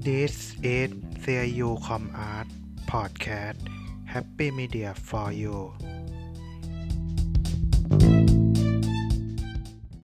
This is CIU Com Art Podcast. Happy Media for you.